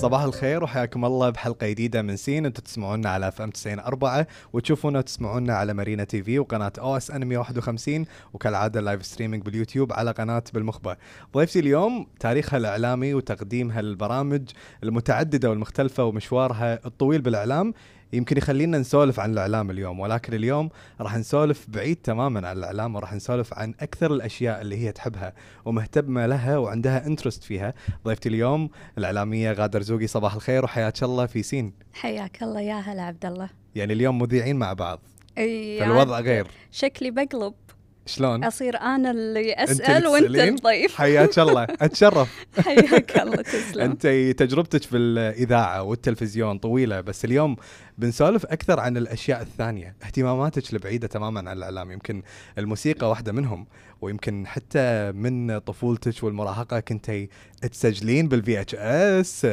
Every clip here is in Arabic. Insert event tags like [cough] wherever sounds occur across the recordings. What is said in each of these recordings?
صباح الخير وحياكم الله بحلقة جديدة من سين أنتم تسمعونا على FM 94 وتشوفونا وتسمعونا على مارينا TV وقناة OSN 151 وكالعادة live streaming بال YouTube على قناة بالمخبه. ضيفتي اليوم تاريخها الإعلامي وتقديمها للبرامج المتعددة والمختلفة ومشوارها الطويل بالإعلام يمكن يخلينا نسولف عن الإعلام اليوم ولكن اليوم راح نسولف بعيد تماما عن الإعلام وراح نسولف عن أكثر الأشياء اللي هي تحبها ومهتمة لها وعندها انترست فيها. ضيفتي اليوم الإعلامية غادر زوقي صباح الخير وحياك الله في سين. حياك الله يا هلا عبد الله. يعني اليوم مذيعين مع بعض. إي فالوضع غير. شكلي بقلب. شلون؟ أصير أنا اللي أنت أسأل اللي وأنت؟ الضيف. حياك الله. [laughs] أتشرف. حياك الله تسلم. أنت تجربتك في الاذاعه والتلفزيون طويلة بس اليوم بنسولف أكثر عن الأشياء الثانية اهتماماتك البعيدة تماما عن الإعلام يمكن الموسيقى واحدة منهم ويمكن حتى من طفولتك والمراهقة كنتي تسجلين بال VHS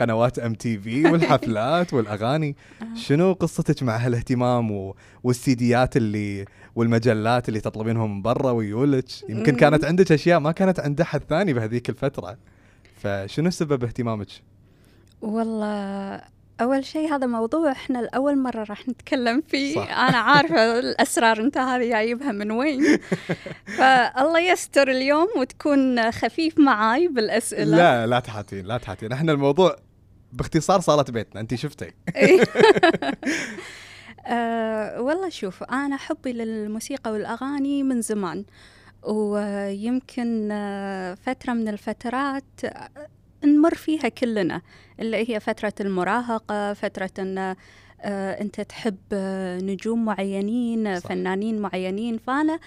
قنوات MTV والحفلات والأغاني آه. شنو قصتك مع هالاهتمام. والسيديات اللي والمجلات اللي تطلبينهم من برا ويولك يمكن. كانت عندك أشياء ما كانت عند أحد ثاني بهذيك الفترة فشنو سبب اهتمامك والله أول شيء هذا موضوع إحنا لأول مرة راح نتكلم فيه. صح. [laughs] أنا عارفة الأسرار أنت هذه جايبها من وين. [laughs] فالله يستر اليوم وتكون خفيف معاي بالأسئلة. لا لا تحاتين لا تحاتين. إحنا الموضوع باختصار صالة بيتنا انت شفتي. [laughs] أه والله شوف أنا حبي للموسيقى والأغاني من زمان. ويمكن آه، فترة من الفترات نمر فيها كلنا اللي هي فترة المراهقة فترة أن آه، أنت تحب آه، نجوم معينين صح. فنانين معينين. فأنا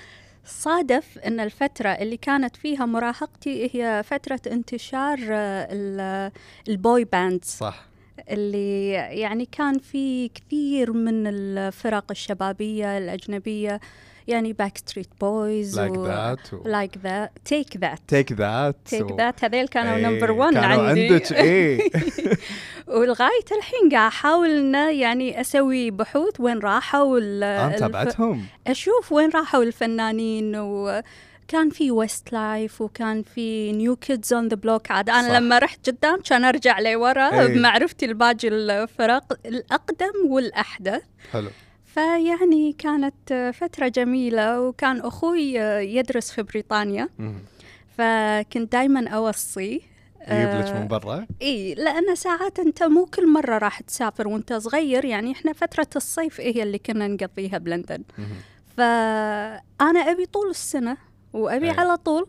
صادف أن الفترة اللي كانت فيها مراهقتي هي فترة انتشار آه، ال- ال boy bands. صح. اللي يعني كان في كثير من الفرق الشبابية الأجنبية يعني Backstreet Boys Take That Take That Take That Take That Take That هذيل كانوا إيه، number 1 كانوا عندي. عندك إيه. [laughs] ولغاية الحين قاعد أحاول إنه يعني أسوي بحوث وين راحوا الف- تابعتهم. أشوف وين راحوا الفنانين وكان في Westlife وكان في New Kids on the Block عاد أنا صح. لما رحت قدام كان أرجع لورا إيه. بمعرفتي لباقي الفرق الأقدم والأحدث. حلو. فيعني كانت فترة جميلة وكان أخوي يدرس في بريطانيا. فكنت دايما أوصيه يجيب آه، من برا إي لأن ساعات أنت مو كل مرة راح تسافر وأنت صغير يعني إحنا فترة الصيف هي اللي كنا نقضيها بلندن. فأنا أبي طول السنة وأبي أي. على طول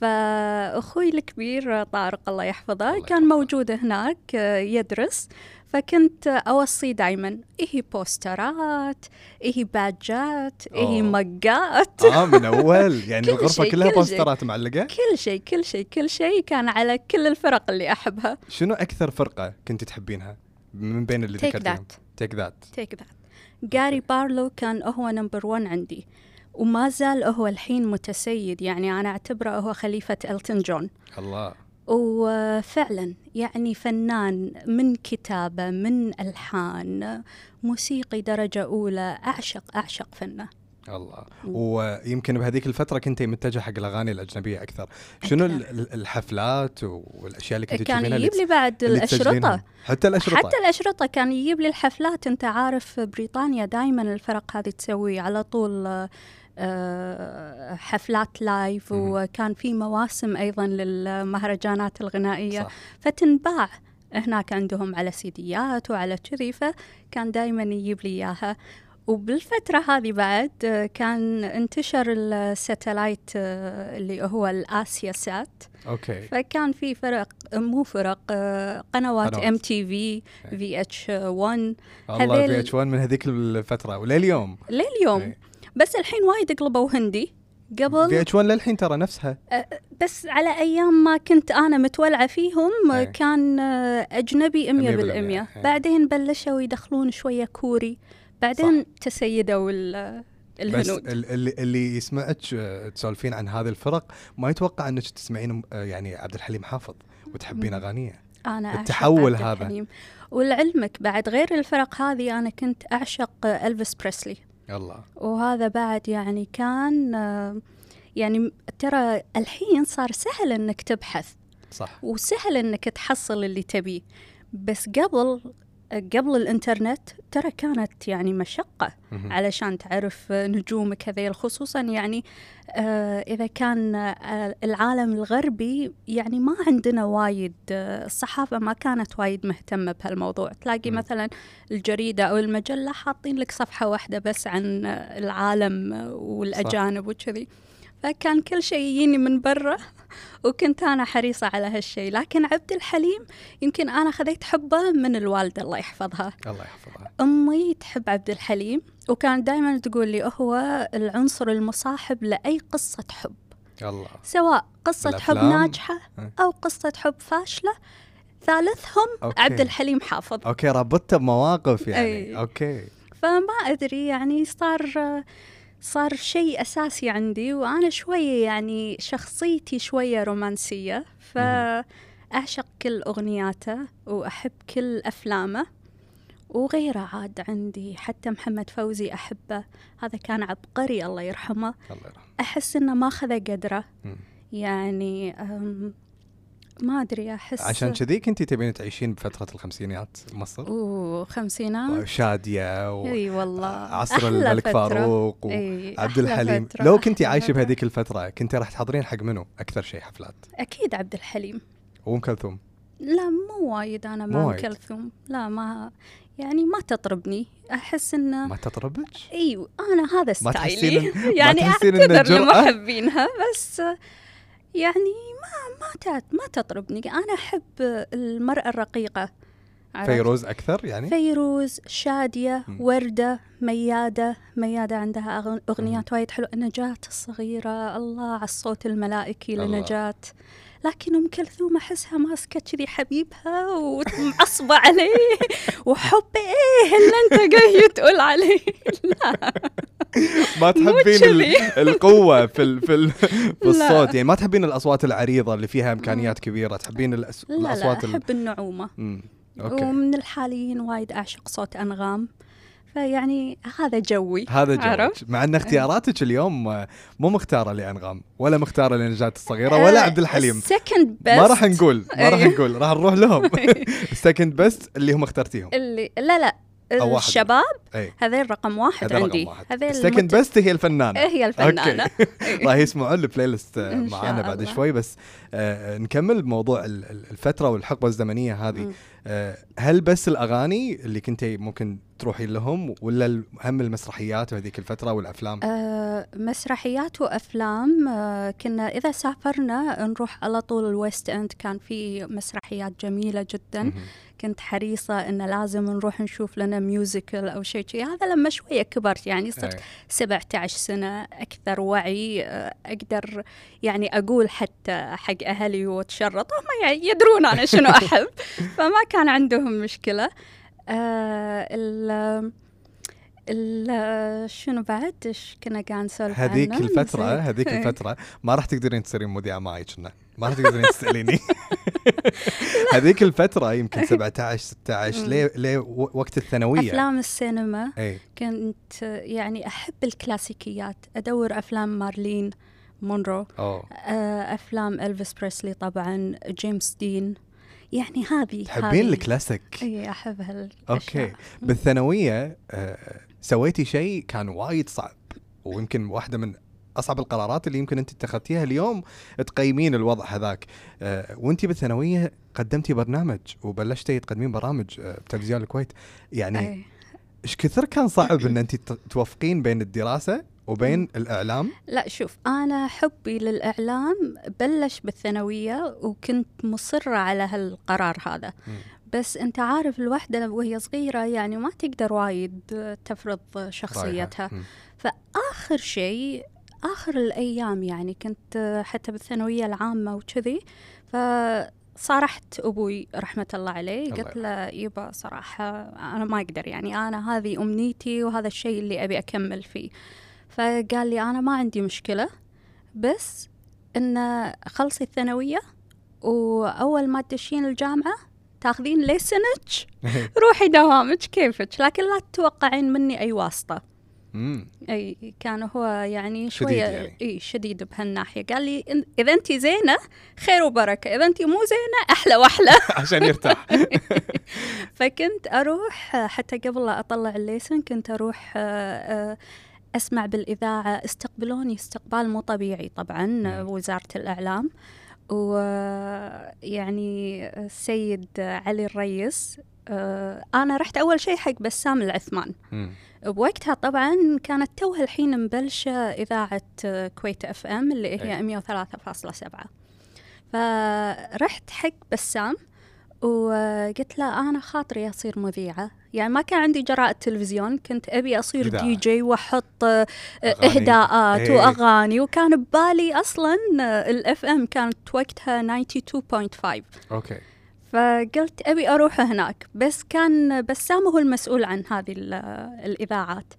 فأخوي الكبير طارق الله يحفظه الله كان يحفظه. موجود هناك آه، يدرس فكنت أوصي دايما إيه بوسترات إيه باجات إيه أوه. مقات. آه من أول. [laughs] يعني شيء، كلها كل. بوسترات معلقة؟ كل شيء كل شيء كل شيء كان على كل الفرق اللي أحبها. شنو أكثر فرقة كنت تحبينها؟ من بين اللي that. Take That Take That Gary Barlow كان هو number 1 عندي وما زال هو الحين متسيد. يعني أنا أعتبره هو خليفة إلتون جون الله. وفعلا يعني فنان من كتابة من ألحان موسيقي درجة أولى أعشق أعشق فنه. الله. ويمكن بهذيك الفترة كنت متجه حق الأغاني الأجنبية أكثر. شنو الحفلات والأشياء اللي كنت كان يجيب لي بعد تسجلينها؟ حتى الأشرطة. حتى الأشرطة كان يجيب لي الحفلات. أنت عارف بريطانيا دائما الفرق هذه تسوي على طول حفلات live. وكان في مواسم أيضا للمهرجانات الغنائية. صح. فتنباع هناك عندهم على سيديات وعلى كذي فكان دائما يجيب لي إياها. وبالفترة هذه بعد آه، كان انتشر ال satellite آه، اللي هو ال AsiaSat. okay. فكان في فرق مو فرق آه، قنوات. ام تي في VH 1 الله في اتش 1 من هذيك الفترة ولليوم. لليوم. إيه. بس الحين وايد قلبوا هندي. في قبل إتش 1 للحين ترى نفسها. بس على أيام ما كنت أنا متولعة فيهم إيه. كان آه، أجنبي 100% مية بالمية، إيه. بعدين بلشوا يدخلون شوية كوري. بعدين تسيدوا ال- بس الهنود. ال- اللي اللي يسمعك آه، تسولفين عن هذه الفرق ما يتوقع إنك تسمعين آه، يعني عبد الحليم حافظ وتحبين. أغانيه. أنا التحول هذا. ولعلمك بعد غير الفرق هذه أنا كنت أعشق إلفيس بريسلي. الله وهذا بعد يعني كان يعني ترى الحين صار سهل إنك تبحث. صح. وسهل إنك تحصل اللي تبيه. بس قبل قبل الإنترنت ترى كانت يعني مشقة. علشان تعرف نجومك هذيل خصوصا يعني آه، إذا كان آه، العالم الغربي يعني ما عندنا وايد آه، الصحافة ما كانت وايد مهتمة بهالموضوع تلاقي. مثلا الجريدة أو المجلة حاطين لك صفحة واحدة بس عن العالم والأجانب وكذي فكان كل شيء يجيني من برا وكنت أنا حريصة على هالشيء لكن عبد الحليم يمكن أنا خذيت حبه من الوالدة الله يحفظها الله يحفظها أمي تحب عبد الحليم وكانت دائما تقول لي هو العنصر المصاحب لأي قصة حب الله سواء قصة حب بالأفلام؟ ناجحة. أو قصة حب فاشلة ثالثهم okay. عبد الحليم حافظ okay ربطته بمواقف يعني أي. okay فما أدري يعني صار صار شيء أساسي عندي وأنا شوية يعني شخصيتي شوية رومانسية فأعشق كل أغنياته وأحب كل أفلامه وغيره عاد عندي حتى محمد فوزي أحبه. هذا كان عبقري الله يرحمه. الله يرحمه. أحس إنه ما خذ قدره. يعني ما أدري أحس عشان كذي كنتي تبين تعيشين بفترة الخمسينيات مصر؟ أوه خمسينات؟ وشادية و... إي والله. عصر أحلى الملك فترة. فاروق وعبد الحليم. فترة، لو كنتي أحلى عايشة. بهذيك الفترة كنتي راح تحضرين حق منو أكثر شيء حفلات؟ أكيد عبد الحليم. وأم كلثوم. لا مو وايد مو مع وايد. كلثوم. لا ما يعني ما تطربني. أحس إنه ما تطربك أيوه أنا هذا ستايلي. يعني أعتذر؟ لمحبينها بس يعني ما ما ما تطربني أنا أحب المرأة الرقيقة عرفت؟ فيروز أكثر يعني فيروز شادية مم. وردة ميادة ميادة عندها أغنيات وايد حلوة نجاة الصغيرة الله على الصوت الملائكي الله. لكن أم كلثوم أحسها ماسكة كذي حبيبها ومعصبة عليه. [laughs] وحب إيه اللي أنت جاي تقول عليه. لا. ما تحبين. [laughs] القوة في ال... في, ال... في لا. الصوت. يعني ما تحبين الأصوات العريضة اللي فيها إمكانيات كبيرة؟ تحبين الأس... لا لا الأصوات ال... أحب النعومة. مم. okay. ومن الحاليين وايد أعشق صوت أنغام. فيعني هذا جوي. هذا؟ جوك مع إن اختياراتك اليوم آه، مو مختارة لأنغام ولا مختارة لنجاة الصغيرة ولا عبد الحليم. second بس ما راح نقول ما راح أي. نقول راح نروح لهم. [laughs] ال second best اللي هم اخترتيهم. اللي لا لا أو. الشباب هذيل رقم واحد هذا عندي. هذيل المت- best هي الفنانة. هي الفنانة. راح [laughs] يسمعون ال playlist آه، معانا بعد. شوي بس آه، نكمل بموضوع ال- ال- الفترة والحقبة الزمنية هذه. آه، هل بس الأغاني اللي كنتي ممكن تروحين لهم ولا هم المسرحيات وهذيك الفترة والأفلام؟ آه مسرحيات وأفلام آه كنا إذا سافرنا نروح على طول ال West End كان في مسرحيات جميلة جدا مهم. كنت حريصة إن لازم نروح نشوف لنا ميوزيكال أو شيء شيء هذا لما شوية كبرت يعني صرت إيه. 17 سنة أكثر وعي آه، أقدر يعني أقول حتى حق أهلي وتشرط هم يعني يدرون أنا شنو أحب [laughs] فما كان عندهم مشكلة آه ال ال شنو بعد؟ إيش كنا قاعد نسولف هذيك؟ الفترة. هذيك. [laughs] الفترة. ما راح تقدرين تصيرين مذيعة معي كنا. ما راح تقدرين تسأليني. [laughs] [laughs] هذيك الفترة يمكن 17 16 مم. ليه ليه وقت الثانوية. أفلام السينما إي. كنت يعني أحب الكلاسيكيات. أدور أفلام مارلين مونرو. أوه. آه، أفلام إلفيس بريسلي طبعا. جيمس دين. يعني هذه تحبين الكلاسيك؟ إي أحب هال okay. بالثانوية آه، سويتي شيء كان وايد صعب ويمكن واحدة من أصعب القرارات اللي يمكن أنت اتخذتيها اليوم تقيمين الوضع هذاك. أه وأنت بالثانوية قدمتي برنامج وبلشتي تقدمين برامج أه بتلفزيون الكويت. يعني. إيش كثر كان صعب إن أنت توفقين بين الدراسة وبين مم. الإعلام لا شوف أنا حبي للإعلام بلش بالثانوية وكنت مصرة على هالقرار هذا مم. بس أنت عارف الوحدة وهي صغيرة يعني ما تقدر وايد تفرض. شخصيتها. اخر شيء آخر الأيام يعني كنت حتى بالثانوية العامة وكذي فصارحت أبوي رحمة الله عليه قلت له يبا صراحة أنا ما أقدر يعني أنا هذه أمنيتي وهذا الشيء اللي أبي أكمل فيه فقال لي أنا ما عندي مشكلة بس إن خلصي الثانوية وأول ما تدشين الجامعة تاخذين license [laughs] روحي دوامك كيفك لكن لا تتوقعين مني أي واسطة. امم أي كان هو يعني شديد شوية يعني. إي شديد بهالناحية. قال لي إن- إذا انت زينة خير وبركة إذا انت مو زينة أحلى وأحلى. [laughs] عشان يرتاح. [laughs] فكنت أروح آه، حتى قبل لا أطلع ال license كنت أروح أسمع بالإذاعة استقبلوني استقبال مو طبيعي طبعا مم. وزارة الإعلام ويعني السيد علي الريس آه، أنا رحت أول شيء حق بسام العثمان. بوقتها طبعا كانت توها الحين مبلشة إذاعة كويت FM اللي. هي 103.7 فرحت حق بسام وقلت له أنا خاطري أصير مذيعة يعني ما كان عندي جراءة تلفزيون كنت أبي أصير. دي جي وأحط آه، أغاني. إهداءات إيه. وأغاني وكان ببالي أصلا ال FM كانت وقتها 92.5 okay فقلت أبي أروح هناك بس كان بسام هو المسؤول عن هذه ال- الإذاعات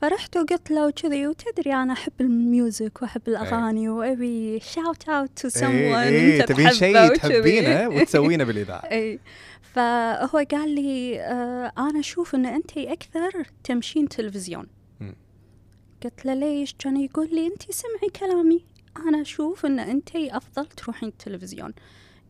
فرحت وقلت له كذي وتدري أنا أحب ال music وأحب الأغاني وأبي shout out to some إيه إيه انت تبين شيء وكذي. تحبينه [laughs] وتسوينه بالإذاعة. اي فهو قال لي آه أنا أشوف إن أنت أكثر تمشين تلفزيون. قلت له ليش؟ كان يقول لي أنت سمعي كلامي. أنا أشوف إن أنت أفضل تروحين التلفزيون.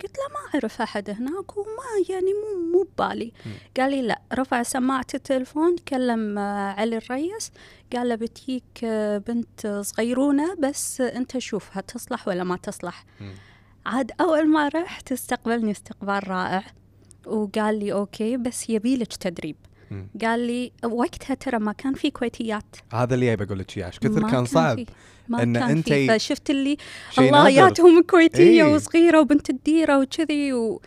قلت له ما أعرف أحد هناك وما يعني مو مو ببالي. قال لي لا. رفع سماعة التلفون كلم آه، علي الريس. قال له بتجيك آه، بنت صغيرونة بس أنت شوفها تصلح ولا ما تصلح. مم. عاد أول ما رحت استقبلني استقبال رائع. وقال لي okay بس يبيلك تدريب. مم. قال لي وقتها ترى ما كان في كويتيات هذا اللي جاي بقول لك إياه إيش كثر كان صعب في. ما إن كان أنتي- في فشفت اللي الله. ياتهم كويتية إيه. وصغيرة وبنت الديرة وكذي و...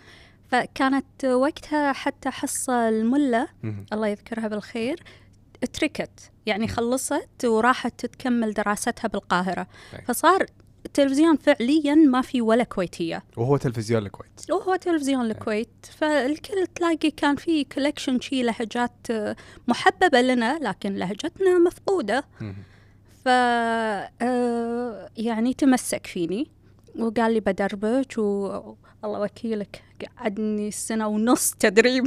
فكانت وقتها حتى حصة الملة مم. الله يذكرها بالخير تركت يعني. خلصت وراحت تكمل دراستها بالقاهرة أي. فصار التلفزيون فعليا ما في ولا كويتية. وهو تلفزيون الكويت. وهو تلفزيون الكويت. فالكل تلاقي كان في collection شي لهجات محببة لنا لكن لهجتنا مفقودة. مم. ف آه، يعني تمسك فيني. وقال لي بدربك والله وكيلك قعدني سنة ونص تدريب.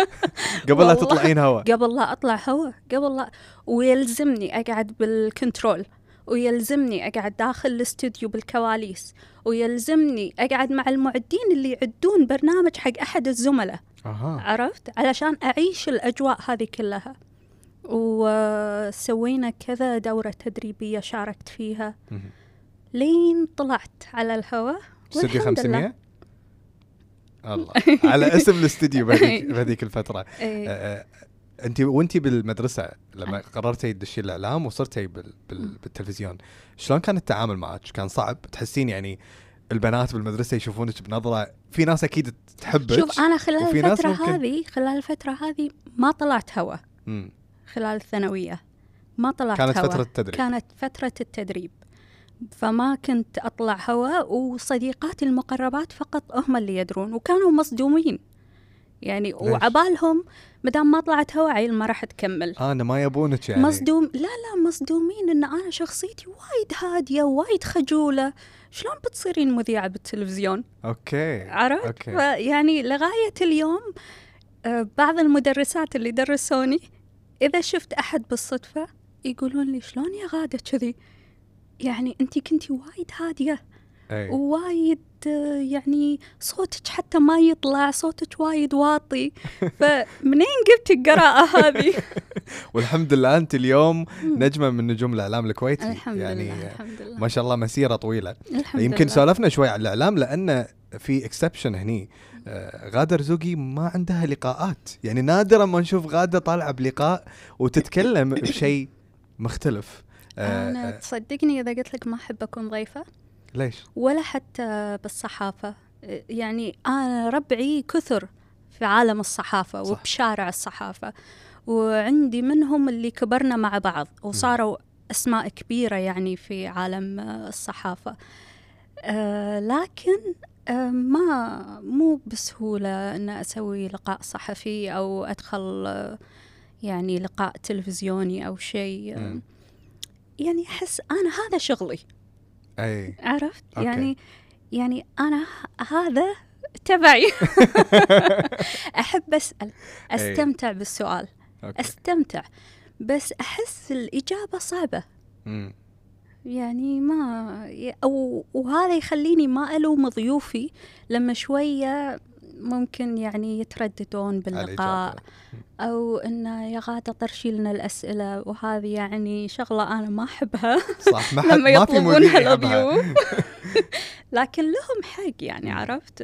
[laughs] قبل لا. تطلعين هوا. قبل لا أطلع هوا. قبل لا ويلزمني أقعد بال control. ويلزمني أقعد داخل الاستوديو بالكواليس ويلزمني أقعد مع المعدين اللي يعدون برنامج حق أحد الزملاء. أها. عرفت؟ علشان أعيش الأجواء هذه كلها. وسوينا كذا دورة تدريبية شاركت فيها. لين طلعت على الهواء استوديو والحمد لله. 500 [laughs] الله. على اسم الاستوديو بهذيك الفترة. إيه. آه، انت وانت بالمدرسة لما قررتي تدشين الإعلام وصرتي بال... بال... بالتلفزيون شلون كان التعامل معك كان صعب؟ تحسين يعني البنات بالمدرسة يشوفونك بنظرة في ناس أكيد تحبك شوف أنا خلال الفترة ممكن- هذه خلال الفترة هذه ما طلعت هوا. مم. خلال الثانوية. ما طلعت كانت هوا. فترة التدريب. كانت فترة التدريب. فما كنت أطلع هوا وصديقاتي المقربات فقط هم اللي يدرون وكانوا مصدومين. يعني وعبالهم مدام ما طلعت هوا عيل ما راح تكمل. أنا ما يبونك يعني. مصدوم لا لا مصدومين إن أنا شخصيتي وايد هادية وايد خجولة. شلون بتصيرين مذيعة بالتلفزيون؟ okay عرفت؟ okay. يعني لغاية اليوم آه، بعض المدرسات اللي درسوني إذا شفت أحد بالصدفة يقولون لي شلون يا غادة كذي؟ يعني انت كنتي وايد هادية. أي. وايد آه، يعني صوتك حتى ما يطلع صوتك وايد واطي. [laughs] فمنين جبتي الجرأة هذه؟ [laughs] والحمد لله أنت اليوم نجمة من نجوم الإعلام الكويتي. الحمد يعني لله الحمد لله ما شاء الله مسيرة طويلة. الحمد يمكن لله. سولفنا شوي عن الإعلام لأن في اكسبشن هني. آه، غادة رزوقي ما عندها لقاءات. يعني نادرا ما نشوف غادة طالعة بلقاء وتتكلم [laughs] بشيء مختلف. آه، أنا آه، تصدقني إذا قلت لك ما أحب أكون ضيفة؟ ليش؟ ولا حتى بالصحافة يعني أنا ربعي كثر في عالم الصحافة صح. وبشارع الصحافة وعندي منهم اللي كبرنا مع بعض وصاروا أسماء كبيرة يعني في عالم الصحافة آه، لكن آه، ما مو بسهولة إن أسوي لقاء صحفي أو أدخل آه، يعني لقاء تلفزيوني أو شيء. يعني أحس أنا هذا شغلي أي. عرفت؟ أوكي. يعني يعني أنا هذا تبعي. [laughs] أحب أسأل أستمتع بالسؤال. أوكي. أستمتع بس أحس الإجابة صعبة. مم. يعني ما أو وهذا يخليني ما ألوم ضيوفي لما شوية ممكن يعني يترددون باللقاء. أو إنه يا غادة طرشي لنا الأسئلة وهذه يعني شغلة أنا ما أحبها. صح ما [laughs] لما يطلبونها. الضيوف [laughs] لكن لهم حق يعني عرفت؟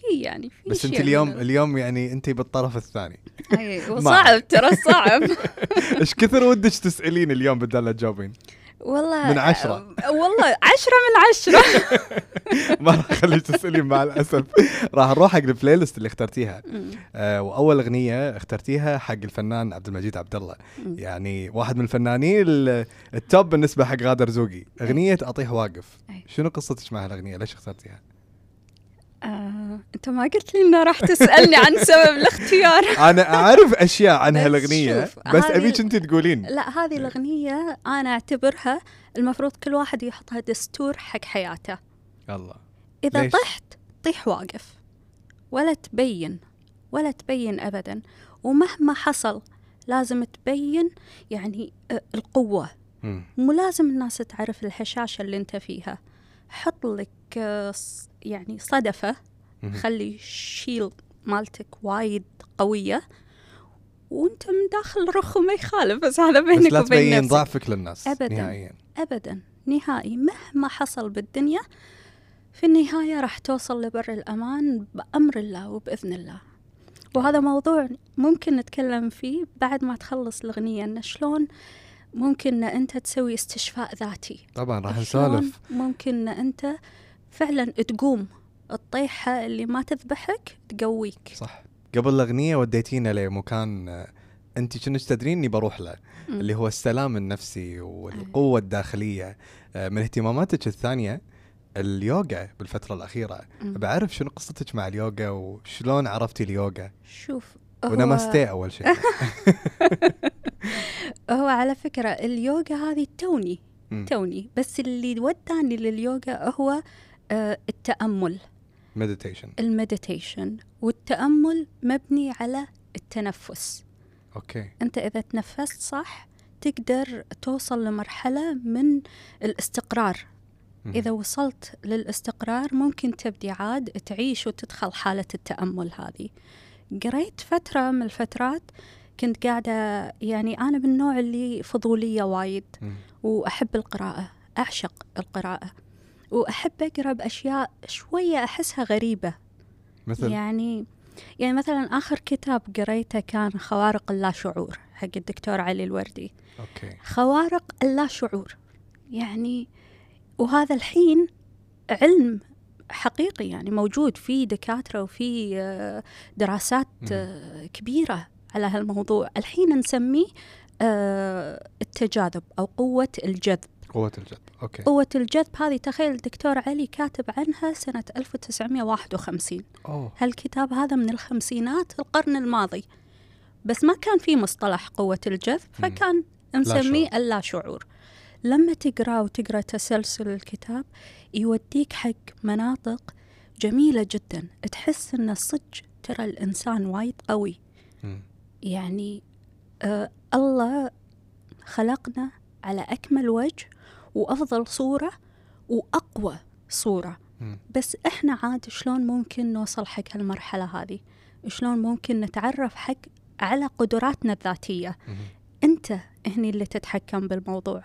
في يعني في بس أنت اليوم من- اليوم يعني أنت بالطرف الثاني. أي، [laughs] وصعب ترى صعب. إيش كثر ودك تسألين اليوم بدل لا تجاوبين؟ والله من عشرة. والله عشرة من عشرة. [laughs] ما راح أخليك تسالين مع الأسف. راح نروح حق ال playlist اللي اخترتيها. آه وأول أغنية اخترتيها حق الفنان عبد المجيد عبد الله. يعني واحد من الفنانين ال- ال top بالنسبة حق غادة رزوقي. أغنية اطيح واقف. شنو قصتك مع الاغنيه ليش اخترتيها؟ آه، أنت ما قلت لي انه راح تسألني عن سبب الاختيار. [laughs] أنا أعرف أشياء [laughs] عن هالاغنيه بس ابيك انت تقولين. لا هذه الأغنية أنا أعتبرها المفروض كل واحد يحطها دستور حق حياته. الله. إذا ليش؟ طحت طيح واقف ولا تبين ولا تبين ابدا ومهما حصل لازم تبين يعني آه، القوة. مو لازم الناس تعرف الهشاشة اللي أنت فيها. حط لك آه، يعني صدفة. خلي الشيل مالتك وايد قوية وانت من داخل رخو ما يخالف بس هذا بس بينك لا وبين تبين ضعفك للناس أبداً. نهائيا ابدا نهائي مهما حصل بالدنيا في النهاية راح توصل لبر الأمان بأمر الله وبإذن الله وهذا موضوع ممكن نتكلم فيه بعد ما تخلص الأغنية إن شلون ممكن إن أنت تسوي استشفاء ذاتي. طبعا راح نسولف. ممكن إن أنت فعلا تقوم الطيحة اللي ما تذبحك تقويك. صح. قبل الأغنية وديتينا لمكان آه، أنت كنت تدرين إني بروح له. اللي هو السلام النفسي والقوة الداخلية. آه، من اهتماماتك الثانية اليوغا بالفترة الأخيرة. مم. بعرف شنو قصتك مع اليوغا وشلون عرفتي اليوغا؟ شوف و namaste أول شيء. [laughs] هو على فكرة اليوغا هذه توني. توني. بس اللي وداني لليوغا هو آه، التأمل. meditation ال meditation. والتأمل مبني على التنفس. okay. أنت إذا تنفست صح تقدر توصل لمرحلة من الاستقرار. إذا وصلت للاستقرار ممكن تبدي عاد تعيش وتدخل حالة التأمل هذه. قريت فترة من الفترات كنت قاعدة يعني أنا من النوع اللي فضولية وايد. وأحب القراءة أعشق القراءة وأحب أقرأ بأشياء شوية أحسها غريبة. مثل؟ يعني يعني مثلا آخر كتاب قريته كان خوارق اللاشعور حق الدكتور علي الوردي. أوكي. خوارق اللاشعور يعني وهذا الحين علم حقيقي يعني موجود في دكاترة وفي آه، دراسات. آه، كبيرة على هالموضوع. الحين نسميه آه، التجاذب أو قوة الجذب. قوة الجذب. أوكي. قوة الجذب هذه تخيل الدكتور علي كاتب عنها سنة 1951 أوه. هالكتاب هذا من الخمسينات القرن الماضي. بس ما كان في مصطلح قوة الجذب فكان نسميه شعور. لما تقرأ وتقرا تسلسل الكتاب يوديك حق مناطق جميلة جدا. تحس إن صدق ترى الإنسان وايد قوي. مم. يعني آه الله خلقنا على أكمل وجه وأفضل صورة وأقوى صورة. مم. بس إحنا عاد شلون ممكن نوصل حق هالمرحلة هذه؟ شلون ممكن نتعرف حق على قدراتنا الذاتية؟ أنت هني اللي تتحكم بالموضوع.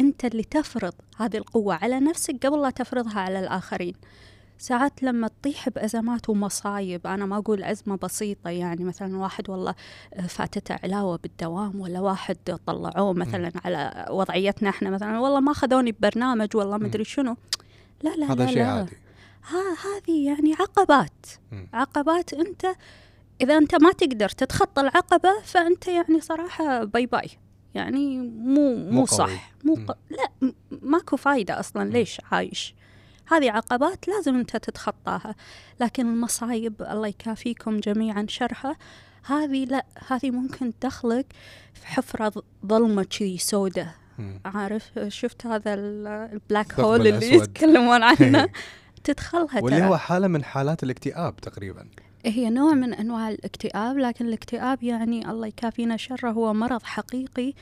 أنت اللي تفرض هذه القوة على نفسك قبل لا تفرضها على الآخرين. ساعات لما تطيح بأزمات ومصايب أنا ما أقول أزمة بسيطة يعني مثلا واحد والله فاتته علاوة بالدوام ولا واحد طلعوه مثلا على وضعيتنا إحنا مثلا والله ما خذوني ببرنامج والله مدري شنو. لا لا هذا لا شيء لا. عادي. ها هذه يعني عقبات. عقبات أنت إذا أنت ما تقدر تتخطى العقبة فأنت يعني صراحة bye bye يعني مو مو. صح. مو. ق... لا ماكو فايدة أصلا. ليش عايش؟ هذه عقبات لازم أنت تتخطاها. لكن المصايب الله يكافيكم جميعا شرها. هذه لا هذه ممكن تدخلك في حفرة ظ- ظلمة شي سودة. عارف؟ شفت هذا ال- ال black hole اللي. يتكلمون عنه؟ [laughs] تدخلها واللي هو حالة من حالات الاكتئاب تقريبا. هي نوع من أنواع الاكتئاب لكن الاكتئاب يعني الله يكافينا شره هو مرض حقيقي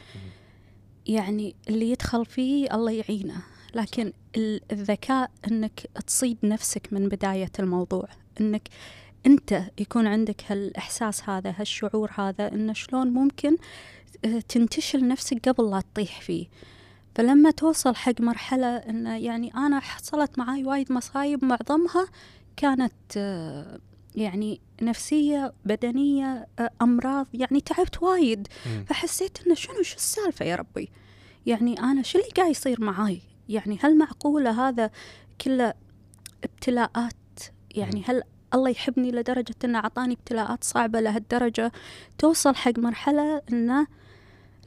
يعني اللي يدخل فيه الله يعينه. لكن ال- الذكاء إنك تصيد نفسك من بداية الموضوع إنك أنت يكون عندك هالإحساس هذا هالشعور هذا انه شلون ممكن آه، تنتشل نفسك قبل لا تطيح فيه. فلما توصل حق مرحلة إنه يعني أنا حصلت معاي وايد مصايب معظمها كانت آه، يعني نفسية بدنية أمراض يعني تعبت وايد. مم. فحسيت إنه شنو شو السالفة يا ربي؟ يعني أنا شو اللي قاعد يصير معاي؟ يعني هل معقولة هذا كله ابتلاءات؟ يعني هل الله يحبني لدرجة إنه أعطاني ابتلاءات صعبة لهالدرجة؟ توصل حق مرحلة إنه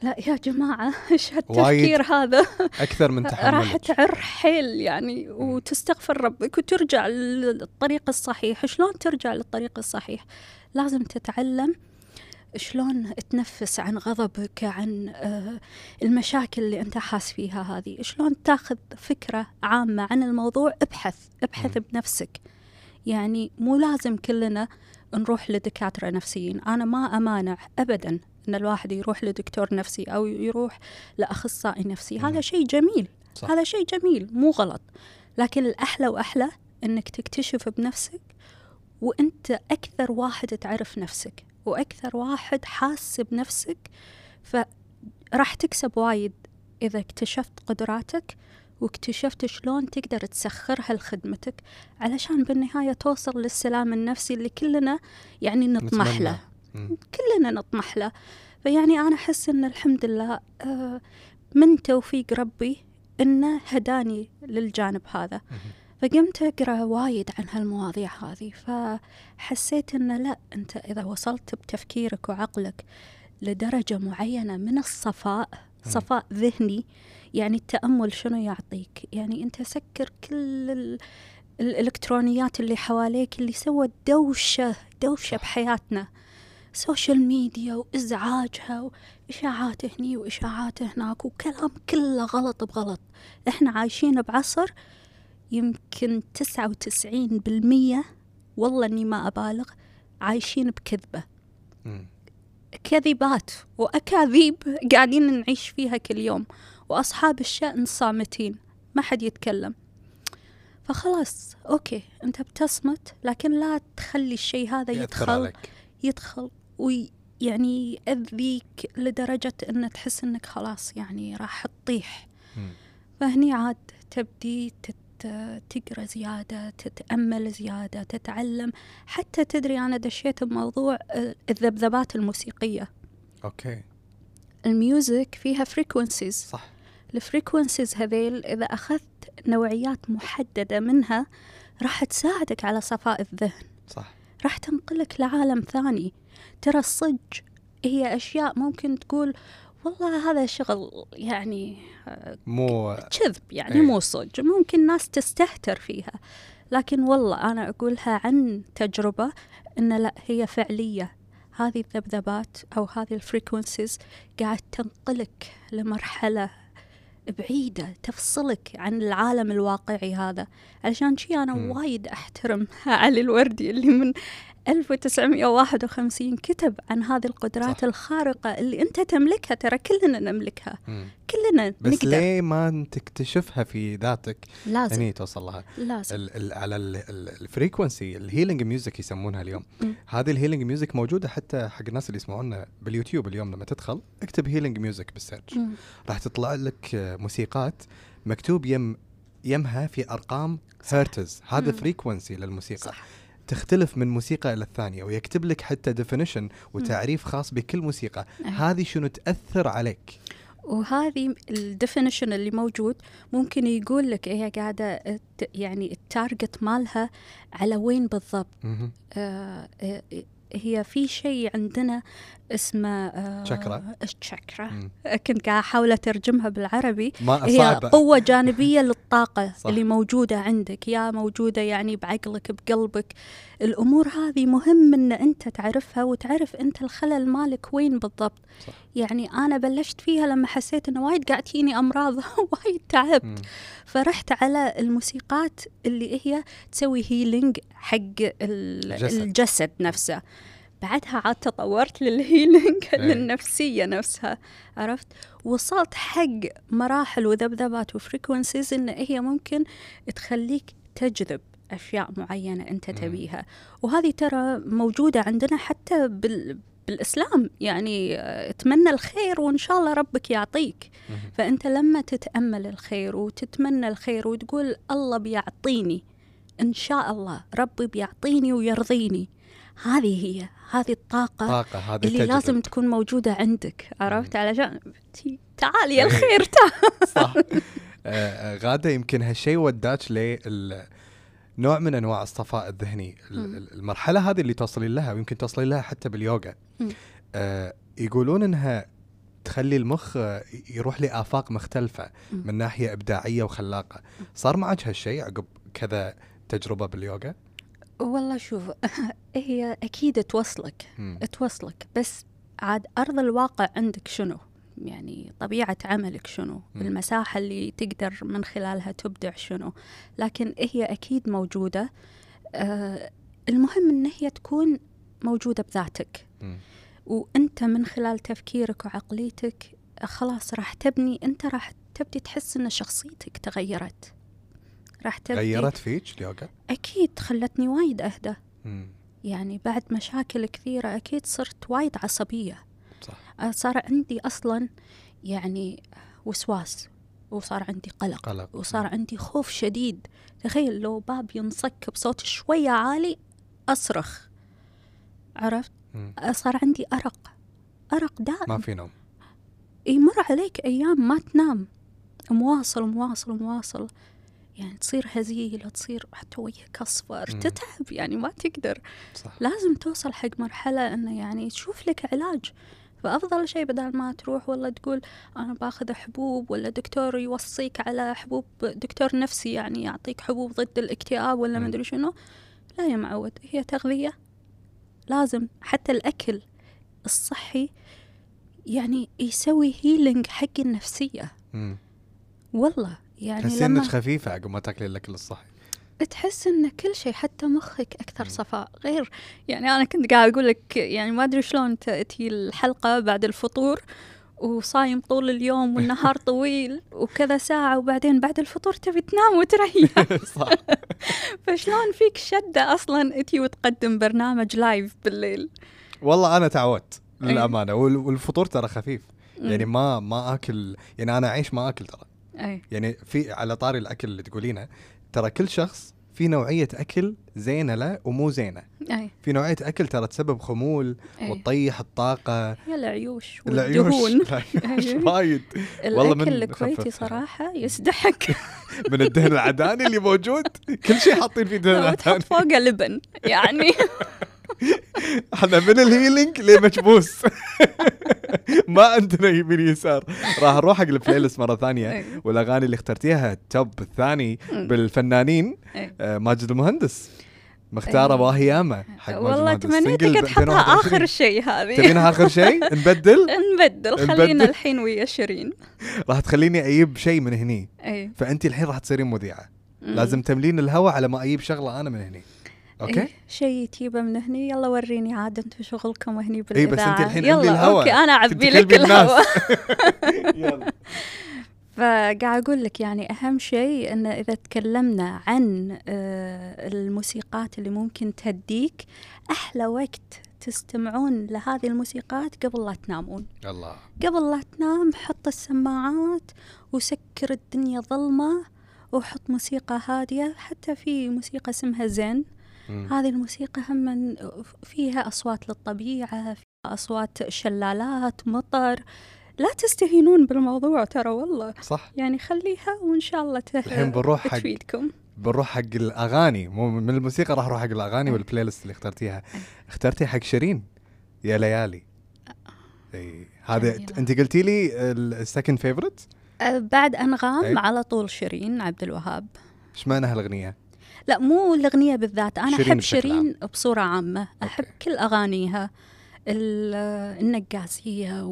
لا يا جماعة [laughs] إيش هالتفكير هذا؟ أكثر من [laughs] راح تحملك تعر حيل يعني وتستغفر ربك وترجع للطريق الصحيح. شلون ترجع للطريق الصحيح؟ لازم تتعلم شلون تنفس عن غضبك عن آه، المشاكل اللي أنت حاس فيها هذه. شلون تاخذ فكرة عامة عن الموضوع؟ ابحث ابحث. بنفسك. يعني مو لازم كلنا نروح لدكاترة نفسيين. أنا ما أمانع أبدا. أن الواحد يروح لدكتور نفسي أو يروح لأخصائي نفسي. هذا شيء جميل صح. هذا شيء جميل مو غلط لكن الأحلى وأحلى أنك تكتشف بنفسك وأنت أكثر واحد تعرف نفسك وأكثر واحد حاس بنفسك فراح تكسب وايد إذا اكتشفت قدراتك واكتشفت شلون تقدر تسخرها لخدمتك علشان بالنهاية توصل للسلام النفسي اللي كلنا يعني نطمح. له. كلنا نطمح له فيعني أنا أحس إن الحمد لله آه، من توفيق ربي إنه هداني للجانب هذا. فقمت أقرأ وايد عن هالمواضيع هذه فحسيت إنه لا أنت إذا وصلت بتفكيرك وعقلك لدرجة معينة من الصفاء. صفاء ذهني يعني التأمل شنو يعطيك يعني أنت سكر كل ال... الإلكترونيات اللي حواليك اللي سوت دوشة دوشة. بحياتنا social media وإزعاجها وإشاعات هني وإشاعات هناك وكلام كله غلط بغلط. إحنا عايشين بعصر يمكن تسعة وتسعين بالمية والله إني ما أبالغ عايشين بكذبة. كذبات وأكاذيب قاعدين نعيش فيها كل يوم وأصحاب الشأن صامتين ما حد يتكلم. فخلاص أوكي أنت بتصمت لكن لا تخلي الشيء هذا يدخل عليك. يدخل ويعني يأذيك لدرجة أن تحس أنك خلاص يعني راح تطيح. فهني عاد تبدي تت تقرأ زيادة تتأمل زيادة تتعلم حتى تدري أنا دشيت بموضوع الذبذبات الموسيقية. okay. ال music فيها frequencies صح. ال frequencies هذيل إذا أخذت نوعيات محددة منها راح تساعدك على صفاء الذهن. صح. راح تنقلك لعالم ثاني. ترى الصج هي أشياء ممكن تقول والله هذا شغل يعني مو كذب يعني إيه. مو صج ممكن ناس تستهتر فيها لكن والله أنا أقولها عن تجربة إن لا هي فعلية هذه الذبذبات أو هذه الفريكونسيز قاعد تنقلك لمرحلة بعيدة تفصلك عن العالم الواقعي هذا علشان شي أنا مم. وايد أحترم [laughs] علي الوردي اللي من 1951 كتب عن هذه القدرات صح. الخارقة اللي أنت تملكها ترى كلنا نملكها مم. كلنا بس نقدر ليه ما تكتشفها في ذاتك لازم هني توصل لها لازم ال ال على ال frequency ال healing music يسمونها اليوم مم. هذه ال healing music موجودة حتى حق الناس اللي يسمعونا باليوتيوب اليوم لما تدخل اكتب healing music بال search. راح تطلع لك موسيقات مكتوب يم يمها في أرقام. هرتز هذا. frequency للموسيقى صح تختلف من موسيقى إلى الثانية ويكتب لك حتى definition وتعريف خاص بكل موسيقى. هذه شنو تأثر عليك وهذه ال definition اللي موجود ممكن يقول لك هي قاعدة يعني ال target مالها على وين بالضبط. آه، آه، هي في شيء عندنا اسمه آه، chakra. ال chakra. كنت قاعد أحاول أترجمها بالعربي ما هي صعبة قوة جانبية للطاقة [laughs] صح. اللي موجودة عندك يا موجودة يعني بعقلك بقلبك الأمور هذه مهم أن أنت تعرفها وتعرف أنت الخلل مالك وين بالضبط صح. يعني أنا بلشت فيها لما حسيت أنه وايد قاعد تجيني أمراض [laughs] وايد تعبت مم. فرحت على الموسيقات اللي هي تسوي healing حق ال- الجسد. الجسد نفسه بعدها عاد تطورت لل healing إيه. للنفسية نفسها عرفت وصلت حق مراحل وذبذبات و frequencies إن هي ممكن تخليك تجذب أشياء معينة أنت مم. تبيها وهذه ترى موجودة عندنا حتى بال بالإسلام يعني آه، اتمنى الخير وإن شاء الله ربك يعطيك. فأنت لما تتأمل الخير وتتمنى الخير وتقول الله بيعطيني إن شاء الله ربي بيعطيني ويرضيني هذه هي هذه الطاقة طاقة هذه اللي تجذب. لازم تكون موجودة عندك عرفت؟ علشان تي- تعالي إيه. يا الخير [laughs] تعال. صح. آه، آه، غادة يمكن هالشيء وداك نوع من أنواع الصفاء الذهني. المرحلة هذه اللي توصلين لها ويمكن توصلين لها حتى باليوغا. آه يقولون إنها تخلي المخ آه، يروح لآفاق مختلفة. من ناحية إبداعية وخلاقة. صار معك هالشيء عقب كذا تجربة باليوغا؟ والله شوف [laughs] هي أكيد توصلك مم. توصلك. بس عاد أرض الواقع عندك شنو؟ يعني طبيعة عملك شنو؟ مم. المساحة اللي تقدر من خلالها تبدع شنو؟ لكن هي أكيد موجودة. آه المهم إن هي تكون موجودة بذاتك. مم. وأنت من خلال تفكيرك وعقليتك خلاص راح تبني أنت راح تبدي تحس إن شخصيتك تغيرت. راح تبدي. غيرت فيك اليوغا أكيد خلتني وايد أهدى. مم. يعني بعد مشاكل كثيرة أكيد صرت وايد عصبية. صح. أه، صار عندي أصلا يعني وسواس وصار عندي قلق قلق. وصار عندي خوف شديد. تخيل لو باب ينصك بصوت شوية عالي أصرخ. عرفت؟ مم. أه، صار عندي أرق. أرق دائم. ما في نوم. يمر عليك أيام ما تنام. مواصل مواصل مواصل. يعني تصير هزيلة تصير حتى وجهك أصفر. تتعب يعني ما تقدر. صح. لازم توصل حق مرحلة إنه يعني تشوف لك علاج. فأفضل شيء بدل ما تروح والله تقول أنا باخذ حبوب ولا دكتور يوصيك على حبوب دكتور نفسي يعني يعطيك حبوب ضد الاكتئاب ولا مم. مدري شنو. لا يا معود هي تغذية. لازم حتى الأكل الصحي يعني يسوي هيلينج حق النفسية. مم. والله. يعني تحسين لما انك خفيفة عقب ما تاكلين الأكل الصحي. تحس إن كل شيء حتى مخك أكثر. صفاء. غير يعني أنا كنت قاعد أقول لك يعني ما أدري شلون تاتي الحلقة بعد الفطور وصايم طول اليوم والنهار [laughs] طويل وكذا ساعة وبعدين بعد الفطور تبي تنام وتريح. [laughs] صح. [laughs] فشلون فيك شدة أصلا أتي وتقدم برنامج لايف بالليل؟ والله أنا تعودت. للأمانة وال- والفطور ترى خفيف. يعني. ما ما أكل يعني أنا أعيش ما أكل ترى. أي. يعني في على طاري الأكل اللي تقولينه ترى كل شخص في نوعية أكل زينة له ومو زينة. أي. في نوعية أكل ترى تسبب خمول أي. وتطيح الطاقة. هي العيوش والدهون. [laughs] العيوش أي. وايد. والله الأكل من الكويتي. صراحة يسدحك. [laughs] من الدهن العداني اللي موجود. كل شيء حاطين فيه دهن عداني. فوقه لبن يعني. [laughs] [laughs] إحنا من الهيلينج لمكبوس [laughs] ما عندنا يمين يسار راح أروح حق ال playlist مرة ثانية أي. والأغاني اللي اخترتيها ال top الثاني. بالفنانين أي. آه، ماجد المهندس مختارة أي. واهيامة حق والله. تمنيتك تحطها 2021. آخر شيء هذه تبينها آخر شيء [laughs] نبدل نبدل. خلينا الحين ويا شيرين راح تخليني أجيب شيء من هني اي فأنت الحين راح تصيرين مذيعة. لازم تملين الهواء على ما أجيب شغلة أنا من هني okay. إيه، شيء تجيبه من هني. يلا وريني عاد أنتم شغلكم هني اي بالاذاعه بس أنت الحين يلا الهواء okay أنا أعبي لك [laughs] يلا. فقاعد أقول لك يعني أهم شيء إن إذا تكلمنا عن آه، الموسيقات اللي ممكن تهديك أحلى وقت تستمعون لهذه الموسيقات قبل لا تنامون. الله. قبل لا تنام حط السماعات وسكر الدنيا ظلمة وحط موسيقى هادية حتى في موسيقى اسمها زين. مم. هذه الموسيقى هم فيها أصوات للطبيعة فيها أصوات شلالات مطر. لا تستهينون بالموضوع ترى والله. صح. يعني خليها وإن شاء الله ته- الحين بنروح حق- تفيدكم بنروح حق الأغاني. مو من الموسيقى راح أروح حق الأغاني أي. وال playlist اللي اخترتيها. اخترتي حق شيرين يا ليالي. أي. هذا. أنت قلتي لي ال second favorite بعد أنغام أي. على طول شيرين عبد الوهاب. إيش معنى هالأغنية؟ لا مو الأغنية بالذات أنا شيرين أحب شيرين بصورة عامة أحب okay. كل أغانيها ال- النقاسية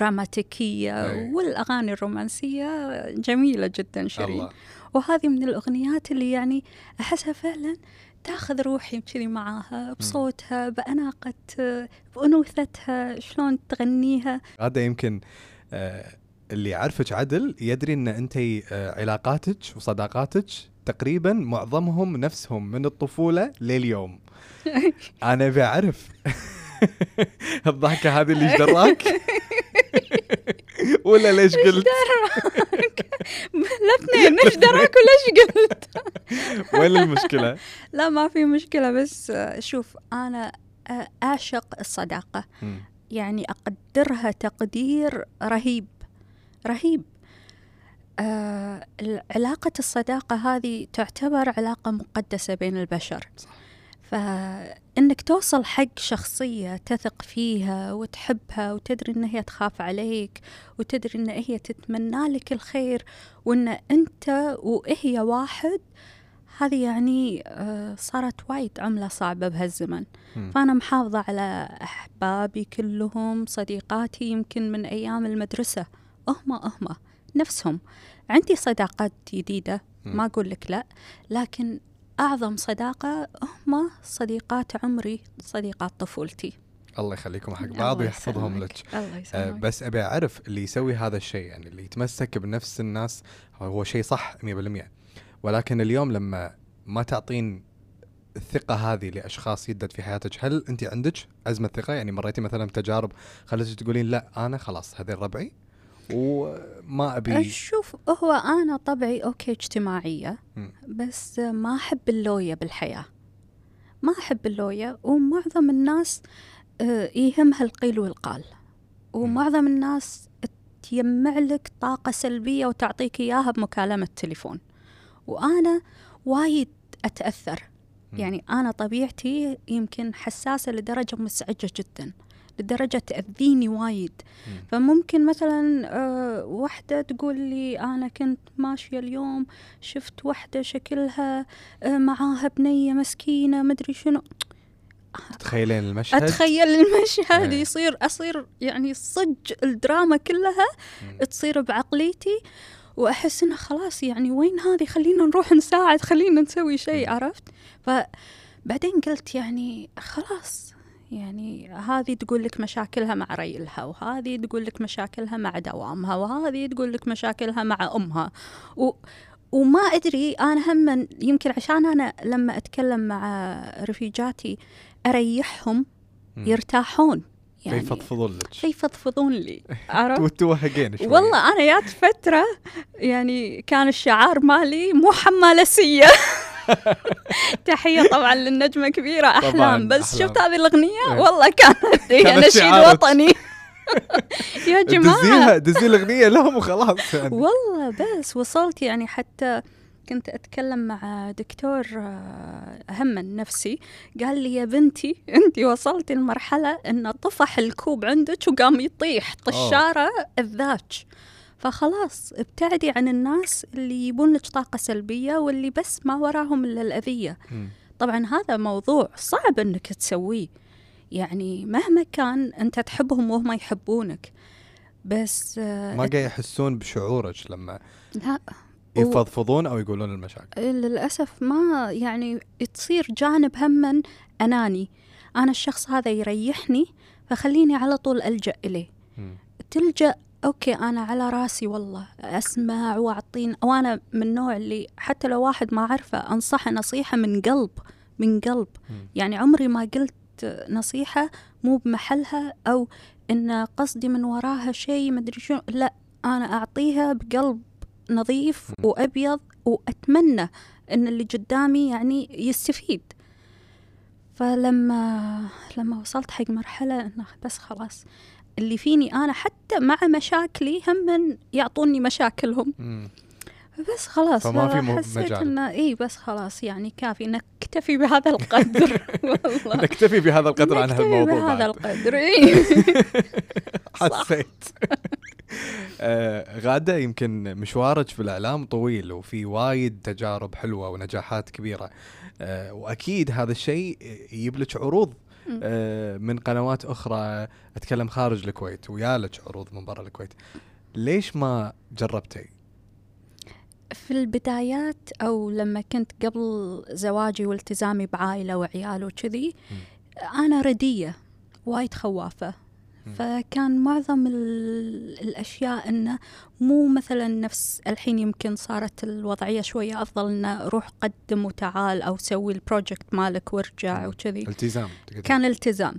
والدراماتيكية أي. والأغاني الرومانسية جميلة جدا شيرين. الله. وهذه من الأغنيات اللي يعني أحسها فعلا تأخذ روحي كذي معاها بصوتها بأناقة بأنوثتها شلون تغنيها. هذا يمكن آه، اللي يعرفك عدل يدري إن أنت آه، علاقاتك وصداقاتك تقريبا معظمهم نفسهم من الطفولة لليوم. [laughs] أنا ابي اعرف [laughs] الضحكة هذه اللي دراك؟ [laughs] ولا ليش قلت؟ الاثنين إيش دراك وليش قلت؟ وين المشكلة؟ لا ما في مشكلة بس آه، شوف أنا آه، أعشق الصداقة. مم. يعني أقدرها تقدير رهيب رهيب. آه علاقة الصداقة هذه تعتبر علاقة مقدسة بين البشر صح. فإنك توصل حق شخصية تثق فيها وتحبها وتدري إن هي تخاف عليك وتدري إن هي تتمنى لك الخير وإن أنت وهي واحد هذه يعني آه، صارت وايد عملة صعبة بهالزمن. فأنا محافظة على أحبابي كلهم صديقاتي يمكن من أيام المدرسة أهما أهما نفسهم. عندي صداقات جديدة. ما أقول لك لا لكن أعظم صداقة هما صديقات عمري صديقات طفولتي. الله يخليكم حق بعض ويحفظهم. لك. الله آه، يسلمك بس أبي أعرف اللي يسوي هذا الشيء يعني اللي يتمسك بنفس الناس هو شيء صح 100% ولكن اليوم لما ما تعطين الثقة هذه لأشخاص يدد في حياتك هل أنت عندك أزمة ثقة؟ يعني مريتي مثلا بتجارب خلتك تقولين لا أنا خلاص هذين ربعي؟ وما أبي. شوف هو أنا طبعي أوكي اجتماعية مم. بس ما أحب اللوية بالحياة. ما أحب اللوية ومعظم الناس آه، يهمها القيل والقال. ومعظم الناس تجمع لك طاقة سلبية وتعطيك إياها بمكالمة تليفون وأنا وايد أتأثر. يعني أنا طبيعتي يمكن حساسة لدرجة مزعجة جدا. لدرجة تأذيني وايد مم. فممكن مثلا آه، واحدة تقول لي أنا كنت ماشية اليوم شفت واحدة شكلها آه، معاها بنية مسكينة مدري شنو تتخيلين المشهد أتخيل المشهد إيه. يصير أصير يعني صج الدراما كلها مم. تصير بعقليتي وأحس إنه خلاص يعني وين هذه خلينا نروح نساعد خلينا نسوي شيء. عرفت فبعدين قلت يعني خلاص يعني هذه تقول لك مشاكلها مع ريلها وهذه تقول لك مشاكلها مع دوامها وهذه تقول لك مشاكلها مع أمها. و وما أدري أنا هم يمكن عشان أنا لما أتكلم مع رفيجاتي أريحهم مم. يرتاحون. يعني فيفضفضون لك؟ فيفضفضون لي؟ عرفت؟ وتوهقين شوي. والله أنا جات فترة يعني كان الشعار مالي مو حمالسيه [laughs] [laughs] تحية طبعا للنجمة كبيرة أحلام بس أحلام. شفت هذه الأغنية إيه. والله كانت هي كانت نشيد. وطني [laughs] يا دزيها جماعة دزي الأغنية لهم وخلاص يعني. والله بس وصلت يعني حتى كنت أتكلم مع دكتور آه، هم نفسي قال لي يا بنتي [laughs] أنت وصلتي لمرحلة أن طفح الكوب عندك وقام يطيح طشارة الذاك فخلاص ابتعدي عن الناس اللي يبون لك طاقة سلبية واللي بس ما وراهم إلا الأذية. طبعا هذا موضوع صعب إنك تسويه. يعني مهما كان أنت تحبهم وهم يحبونك بس آه، ما قاعد يحسون بشعورك لما لا يفضفضون أو يقولون المشاكل. للأسف ما يعني تصير جانب هما أناني. أنا الشخص هذا يريحني فخليني على طول ألجأ إليه. مم. تلجأ أوكي أنا على راسي والله أسمع وأعطين وأنا من النوع اللي حتى لو واحد ما أعرفه أنصحه نصيحة من قلب من قلب مم. يعني عمري ما قلت نصيحة مو بمحلها أو إن قصدي من وراها شيء مدري شو لا أنا أعطيها بقلب نظيف مم. وأبيض وأتمنى إن اللي قدامي يعني يستفيد فلما لما وصلت حق مرحلة إنه بس خلاص اللي فيني أنا حتى مع مشاكلي هم من يعطوني مشاكلهم. بس خلاص فما في حسيت مجال. إنه إي بس خلاص يعني كافي نكتفي بهذا القدر [laughs] والله نكتفي بهذا القدر عن نكتفي هالموضوع بهذا بعد. القدر إي. [laughs] حسيت [laughs] آه، غادة يمكن مشوارك في الإعلام طويل وفي وايد تجارب حلوة ونجاحات كبيرة آه، وأكيد هذا الشيء يجيب لك عروض من قنوات أخرى أتكلم خارج الكويت ويالك عروض من برا الكويت ليش ما جربتي؟ في البدايات أو لما كنت قبل زواجي والتزامي بعائلة وعيال وكذي أنا ردية وايد خوافة. فكان معظم ال- الأشياء إنه مو مثلا نفس الحين يمكن صارت الوضعية شوية أفضل إنه روح قدم وتعال أو سوي ال project مالك وارجع. وكذي التزام تقدر. كان التزام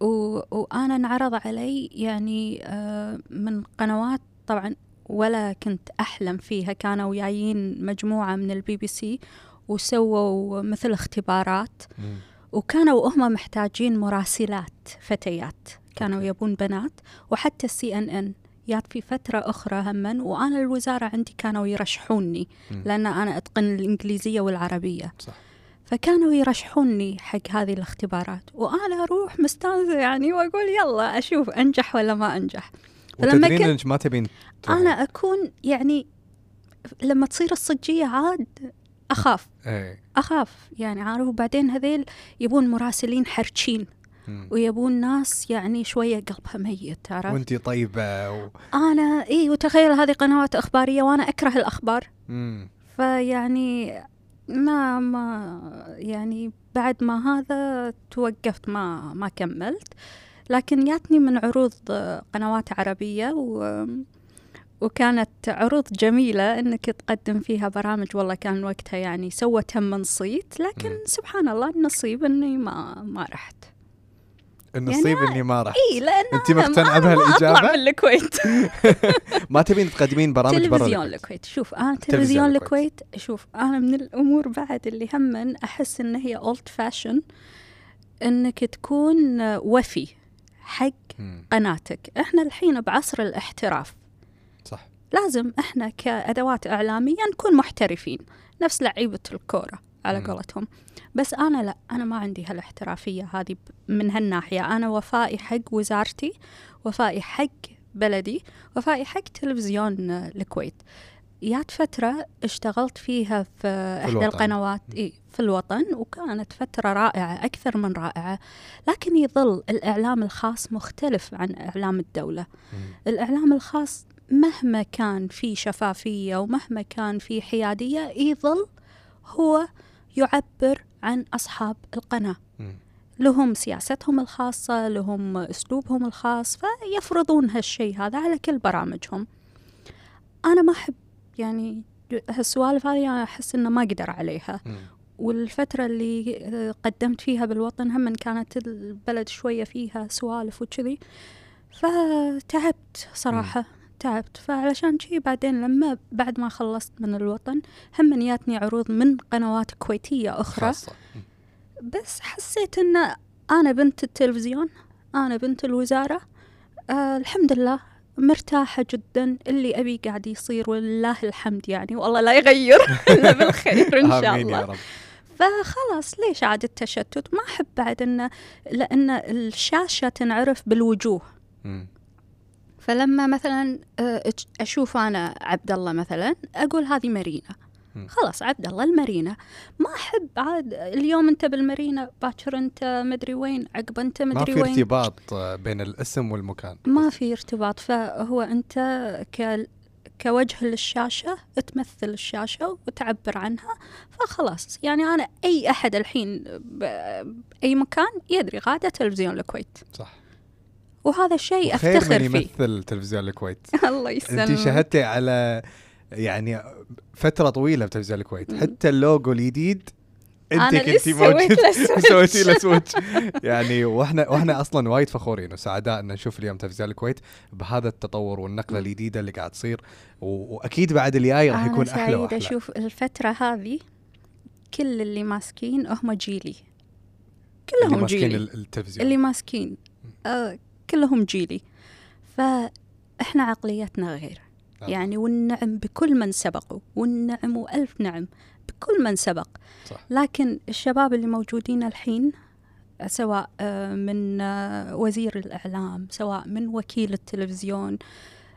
و... وأنا انعرض علي يعني آه، من قنوات طبعا ولا كنت أحلم فيها كانوا جايين مجموعة من البي بي سي وسووا مثل اختبارات مم. وكانوا هم محتاجين مراسلات فتيات كانوا. يبون بنات وحتى ال CNN جات في فترة أخرى هما وأنا الوزارة عندي كانوا يرشحوني. لأن أنا أتقن الإنجليزية والعربية صح فكانوا يرشحوني حق هذه الاختبارات وأنا أروح مستانسة يعني وأقول يلا أشوف أنجح ولا ما أنجح فلما كنت- إنك ما تبين. أنا أكون يعني لما تصير الصجية عاد أخاف إيه أخاف يعني عارف وبعدين هذيل يبون مراسلين حرشين. ويبون ناس يعني شوية قلبها ميت عرفت؟ وانتي طيبة و... أنا إي وتخيل هذه قنوات إخبارية وأنا أكره الأخبار. مم. فيعني ما ما يعني بعد ما هذا توقفت ما ما كملت. لكن جاتني من عروض قنوات عربية و وكانت عروض جميلة إنك تقدم فيها برامج والله كان وقتها يعني سوت هم من صيت. لكن مم. سبحان الله النصيب إني ما ما رحت. النصيب إني ما راح إي لأن أنا ما بهالإجابة؟ أطلع من الكويت [laughs] ما تبين تقدمين برامج برا تلفزيون الكويت. شوف أنا تلفزيون تلفزيون الكويت. شوف أنا من الأمور بعد اللي هم أحس إن هي اولد فاشن إنك تكون وفي حق. قناتك. إحنا الحين بعصر الاحتراف. صح. لازم إحنا كأدوات إعلامية نكون محترفين. نفس لعيبة الكورة. على. قولتهم بس أنا لا أنا ما عندي هالاحترافية هذه من هالناحية أنا وفائي حق وزارتي وفائي حق بلدي وفائي حق تلفزيون الكويت جات فترة اشتغلت فيها في إحدى الوطن. القنوات إيه في الوطن وكانت فترة رائعة أكثر من رائعة لكن يظل الإعلام الخاص مختلف عن إعلام الدولة مم. الإعلام الخاص مهما كان في شفافية ومهما كان في حيادية يظل هو يعبر عن أصحاب القناة. مم. لهم سياستهم الخاصة لهم أسلوبهم الخاص فيفرضون هالشيء هذا على كل برامجهم. أنا ما أحب يعني هالسوالف هذه أحس إنه ما أقدر عليها. مم. والفترة اللي قدمت فيها بالوطن هم كانت البلد شوية فيها سوالف وكذي فتعبت صراحة. تعبت فعلشان شي بعدين لما بعد ما خلصت من الوطن هم جاتني عروض من قنوات كويتية أخرى. خاصة. بس حسيت إن أنا بنت التلفزيون أنا بنت الوزارة آه الحمد لله مرتاحة جدا اللي أبي قاعد يصير ولله الحمد يعني. والله لا يغير [laughs] إلا بالخير إن شاء آمين يا الله. رب. فخلاص ليش عاد التشتت؟ ما أحب بعد إن لأن الشاشة تنعرف بالوجوه. فلما مثلا آه، أشوف أنا عبد الله مثلا أقول هذه مارينا. خلاص عبد الله المارينا ما أحب عاد اليوم أنت بالمارينا باكر أنت مدري وين عقب أنت ما مدري في وين. ارتباط آه، بين الاسم والمكان. ما في ارتباط. فهو أنت ك كوجه للشاشة تمثل الشاشة وتعبر عنها. فخلاص يعني أنا أي أحد الحين بأي مكان يدري غادة تلفزيون الكويت. صح. وهذا الشيء خير أفتخر من فيه. يمثل تلفزيون الكويت. [laughs] الله يسلمك. انت شهدتي على يعني فترة طويلة بتلفزيون الكويت. حتى اللوجو الجديد انت اللي كنتي موجود. [laughs] سويتي له switch يعني وإحنا وإحنا أصلا وايد فخورين وسعداء إن نشوف اليوم تلفزيون الكويت بهذا التطور والنقلة الجديدة اللي قاعد تصير. و- وأكيد بعد الجاي راح يكون أحلى وأحلى. أشوف الفترة هذه كل اللي ماسكين هم جيلي. اللي كلهم ماسكين جيلي. ال- التلفزيون. اللي ماسكين. آه كلهم جيلي. فإحنا عقليتنا غير. نعم. يعني والنعم بكل من سبقوا والنعم وألف نعم بكل من سبق. صح. لكن الشباب اللي موجودين الحين سواء من وزير الإعلام سواء من وكيل التلفزيون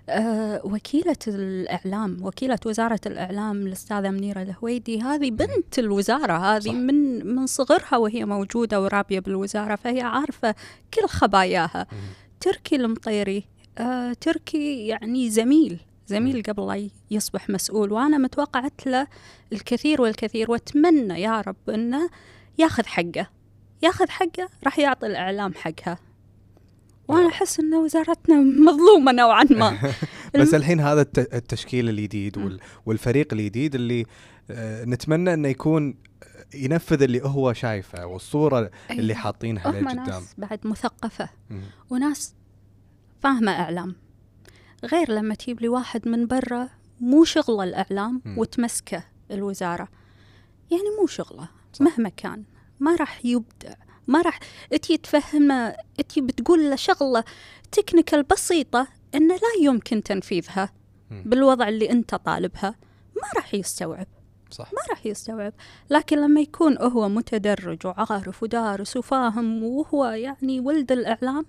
آه، وكيلة الإعلام وكيلة وزارة الإعلام الأستاذة منيرة الهويدي. هذه بنت الوزارة هذه صح. من من صغرها وهي موجودة ورابية بالوزارة فهي عارفة كل خباياها. مم. تركي المطيري آه تركي يعني زميل زميل قبل لا يصبح مسؤول. وأنا متوقعت له الكثير والكثير وأتمنى يا رب إنه ياخذ حقه. ياخذ حقه راح يعطي الإعلام حقها. وأنا أحس ان وزارتنا مظلومة نوعا ما. [laughs] بس الحين هذا الت- التشكيل الجديد والفريق الجديد اللي آه، نتمنى إنه يكون آه، ينفذ اللي هو شايفه والصورة اللي أيوة. حاطينها هم لقدام ناس بعد مثقفة. وناس فاهمة إعلام. غير لما تجيب لي واحد من برا مو شغلة الإعلام مم. وتمسكه الوزارة. يعني مو شغلة. مهما كان. ما راح يبدع. ما راح تجي تفهمه تجي بتقول له شغلة تكنيكال بسيطة إنه لا يمكن تنفيذها. بالوضع اللي أنت طالبها. ما راح يستوعب. صح. ما راح يستوعب. لكن لما يكون هو متدرج وعارف ودارس وفاهم وهو يعني ولد الإعلام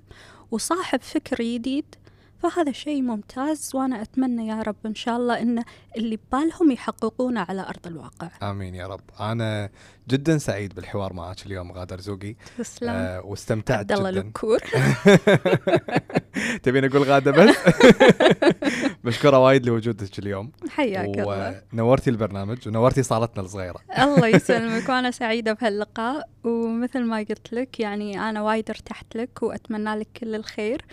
وصاحب فكر جديد فهذا شيء ممتاز وأنا أتمنى يا رب إن شاء الله إن اللي ببالهم يحققونه على أرض الواقع. آمين يا رب. أنا جدا سعيد بالحوار معك اليوم غادر زوقي. تسلم. آه واستمتعت عبد الله جدا. الكور [laughs] تبين أقول غاده بس؟ [laughs] مشكورة وايد لوجودك اليوم. حياك الله. ونورتي البرنامج ونورتي صالتنا الصغيرة. [laughs] الله يسلمك وأنا سعيدة بهاللقاء. ومثل ما قلت لك يعني أنا وايد ارتحت لك وأتمنى لك كل الخير.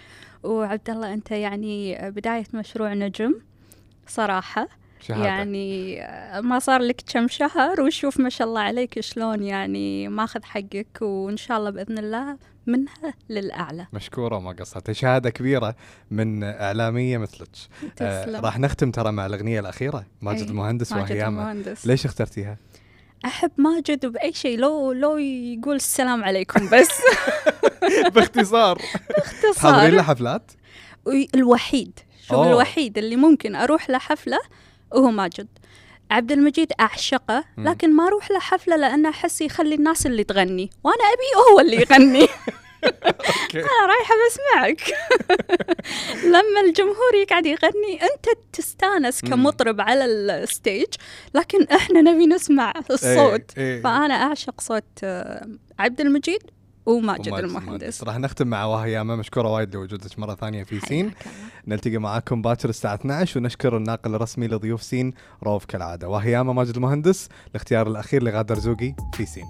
وعبد الله أنت يعني بداية مشروع نجم صراحة. شهادة. يعني ما صار لك كم شهر وشوف ما شاء الله عليك شلون يعني ماخذ حقك وإن شاء الله بإذن الله منها للأعلى. مشكورة وما قصرت. شهادة كبيرة من إعلامية مثلك. آه راح نختم ترى مع الأغنية الأخيرة. ماجد أي، المهندس ماجد وهيامه المهندس. ليش اخترتيها؟ أحب ماجد بأي شيء لو لو يقول السلام عليكم بس [laughs] باختصار باختصار تحضرين له حفلات؟ الوحيد شوف أوه. الوحيد اللي ممكن أروح له حفله هو ماجد عبد المجيد أعشقه. لكن ما أروح له حفله لأنه أحس يخلي الناس اللي تغني وأنا أبي هو اللي يغني [laughs] أنا رايحة بسمعك. [laughs] لما الجمهور يقعد يغني أنت تستانس. كمطرب على ال stage لكن إحنا نبي نسمع الصوت. إيه، إيه. فأنا أعشق صوت آه، عبد المجيد وماجد وماجد المهندس. راح نختم مع وهيامه مشكورة وايد لوجودك مرة ثانية في سين. نلتقي معاكم باكر الساعة 12 ونشكر الناقل الرسمي لضيوف سين روف كالعادة. وهيامه ماجد المهندس الاختيار الأخير لغادة رزوقي في سين.